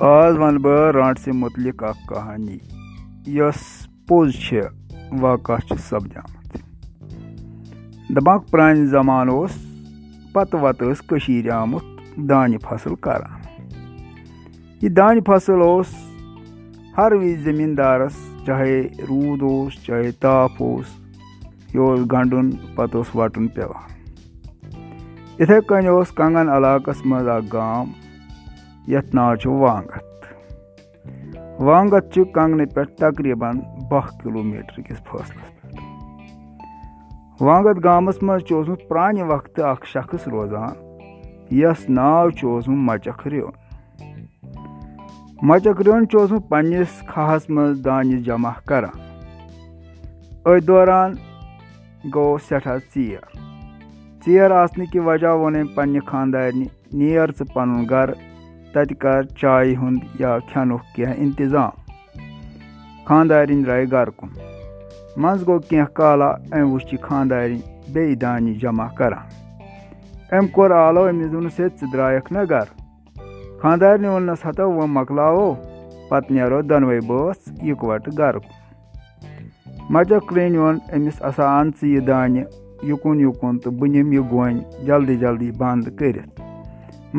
آز ون بہٕ رانٹسہِ مُتعلق اکھ کہانی۔ یۄس پوٚز چھِ واقع چھِ سپدیمٕژ۔ دپاکھ پرانہِ زمانہٕ اوس پتہٕ وتہٕ ٲس کٔشیٖرِ آمُت دانہِ فصل کران۔ یہِ دانہِ فصل اوس ہر وِزِ زٔمیٖندارس، چاہے روٗد اوس، چاہے تاپھ اوس یہِ اوس گنٛڈُن پتہٕ اوس وٹُن پیٚوان یِتھٕے کٔنۍ اوس کنگن علاقس منٛز اکھ گام۔ یَتھ ناو چھُ وانگت وانگت چھُ کنگنہٕ پٮ۪ٹھ تقریٖبن باہ کِلوٗ میٖٹر کِس فٲصلس پٮ۪ٹھ وانگت گامس منٛز چھُ اوسمُت پرانہِ وقتہٕ اکھ شخص روزان یس ناو چھُ اوسمُت مچک ریون مچک ریون چھُ اوسمُت پننِس کھہس منٛز دانہِ جمع کران أتھۍ دوران گوٚو سٮ۪ٹھاہ ژیر ژیر آسنہٕ کہِ وجہ ووٚن أمۍ پننہِ خانٛدارنہِ نیر ژٕ پنُن گرٕ تَتہِ کر چایہِ ہُنٛد یا کھٮ۪نُک کینٛہہ اِنتظام۔ خانٛدارِنۍ درٛایہِ گرٕ کُن۔ منٛزٕ گوٚو کینٛہہ کالا أمۍ وٕچھ یہِ خانٛدارِنۍ بیٚیہِ دانہِ جمع کران۔ أمۍ کوٚر آلو أمِس دوٚپنَس ہے ژٕ درٛایَکھ نہ گرٕ خانٛدارنہِ ووٚننَس ہتو وۄنۍ مۄکلاوو پتہٕ نیرو دۄنوَے بٲژ یِکوَٹہٕ گرٕ کُن۔ مچک کرٛینۍ ووٚن أمِس ہسا اَن ژٕ یہِ دانہِ یُکُن یُکُن تہٕ بہٕ نِمہٕ یہِ گوٚنۍ جلدی جلدی بنٛد کٔرِتھ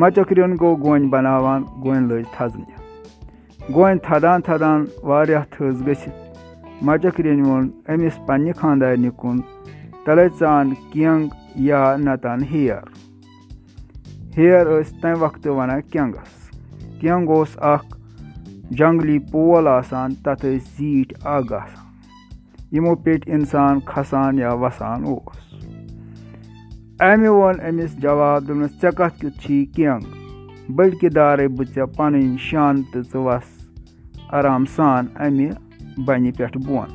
مچکرین گوٚو گوٚنۍ بناوان گوٚنۍ لٔج تھزنہِ گوٚنۍ تھدان تھدان واریاہ تھٔز گٔژھِتھ مچکرینہِ ووٚن أمِس پننہِ خانٛدارنہِ کُن تلے ژٕ ان کینٛگ یا نتہٕ ان ہیر ہیر ٲسۍ تمہِ وقتہٕ ونان کینٛگس کینٛگ اوس اکھ جنگلی پول آسان تتھ ٲسۍ زیٖٹھۍ اگ آسان یِمو پیٚٹھۍ اِنسان کھسان یا وسان اوس اَمہِ ووٚن أمِس جواب دوٚپنَس ژےٚ کَتھ کیُتھ چھی کینٛگ؟ بٔلکہِ دارے بہٕ ژےٚ پَنٕنۍ شان تہٕ ژٕ وَس آرام سان اَمہِ بَنہِ پٮ۪ٹھٕ بۄن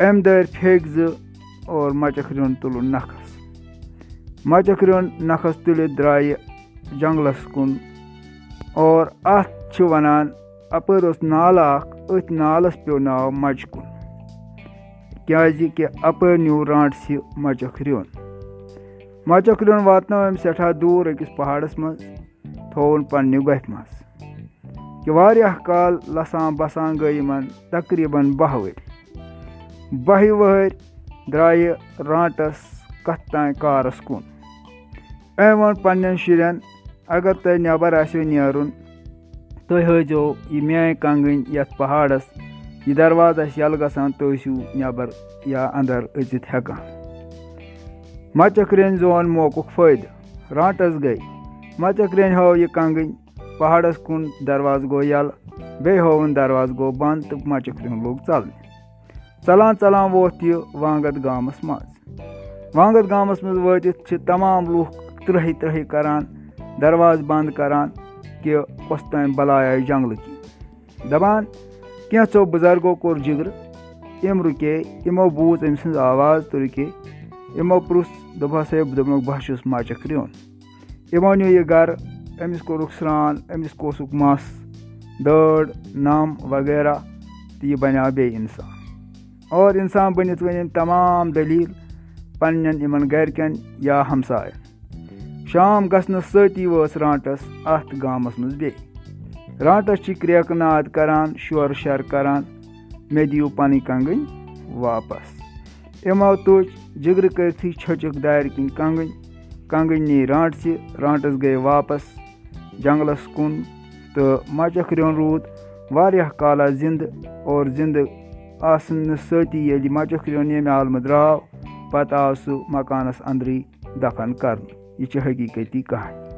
أمۍ دٲرۍ پھیٚکۍ زٕ اور مچک ریوٚن تُلُن نَکھَس مچک ریوٚن نَکھَس تُلِتھ درٛایہِ جنٛگلَس کُن۔ اور اَتھ چھِ وَنان اَپٲرۍ اوس نالہٕ اَکھ أتھۍ نالَس پیوٚو ناو مَچکُن کیٛازِ کہِ اَپٲرۍ نیوٗ رانٛٹسہِ مَچک ریوٚن مچک ریوٚن واتنٲو أمۍ سٮ۪ٹھاہ دوٗر أکِس پہاڑس منٛز تھووُن پننہِ گۄپھِ منٛز کہِ واریاہ کال لسان بسان گٔے یِمن تقریٖبن باہ ؤری بہہِ ؤہٕرۍ درٛایہِ رانٛٹس کتھ تانۍ کارس کُن۔ أمۍ ووٚن پننٮ۪ن شُرٮ۪ن اگر تۄہہِ نٮ۪بر آسیو نیرُن تُہۍ ہٲیزیو یہِ میٲنۍ کنگٕنۍ یتھ پہاڑس یہِ درواز آسہِ یَلہٕ گژھان تُہۍ ٲسِو نٮ۪بر یا انٛدر أژِتھ ہٮ۪کان مچک رینہِ زون موقُک فٲیدٕ رانٛٹس گٔے مچک رینہِ ہٲو یہِ کنگٕنۍ پہاڑس کُن دروازٕ گوٚو یَلہٕ بیٚیہِ ہووُن دروازٕ گوٚو بنٛد تہٕ مچک رین لوٚگ ژلنہِ ژلان ژلان ووت یہِ وانگت گامس منٛز وانگت گامس منٛز وٲتِتھ چھِ تمام لُکھ ترٛہہِ ترٛہہِ کران دروازٕ بنٛد کران کہِ کۄس تانۍ بلاے آیہِ جنگلہٕ کِنۍ دپان کینٛژھو بُزرگو کوٚر جگرٕ یِم رُکے یِمو بوٗز أمۍ سٕنٛز آواز تہٕ رُکے یِمو پرُژھ دوٚپہس ہے دوٚپنُکھ بہٕ دوٚپمَکھ بہٕ چھُس مچک ریوٚن یِمو نیوٗ یہِ گرٕ أمِس کوٚرُکھ سرٛان أمِس کوسُکھ مَس دٲڑ نم وغیرہ تہٕ یہِ بنیٛو بیٚیہِ اِنسان۔ اور اِنسان بٔنِتھ ؤنۍ أمۍ تمام دٔلیٖل پننٮ۪ن یِمن گرِکٮ۪ن یا ہمساین شام گژھنس سۭتی وٲژ رانٛٹس اتھ گامس منٛز بیٚیہِ رانٛٹس چھِ کرٛیکہٕ ناد کران، شورٕ شر کران مےٚ دِیِو پنٕنۍ کنگٕنۍ واپس۔ یِمو تُج جگرٕ کٔرتھٕے چھٔچکھ دارِ کِنۍ کنگٕنۍ کنگٕنۍ نی رانٛٹسہِ رانٛٹس گٔے واپس جنگلس کُن تہٕ مچک ریوٚن روٗد واریاہ کالا زِندٕ اور زِندٕ آسنہٕ سۭتی ییٚلہِ مچک ریوٚن ییٚمہِ عالمہٕ درٛاو پتہٕ آو سُہ مکانس انٛدرٕے دفن کرنہٕ یہِ چھِ حقیٖقتی کہانی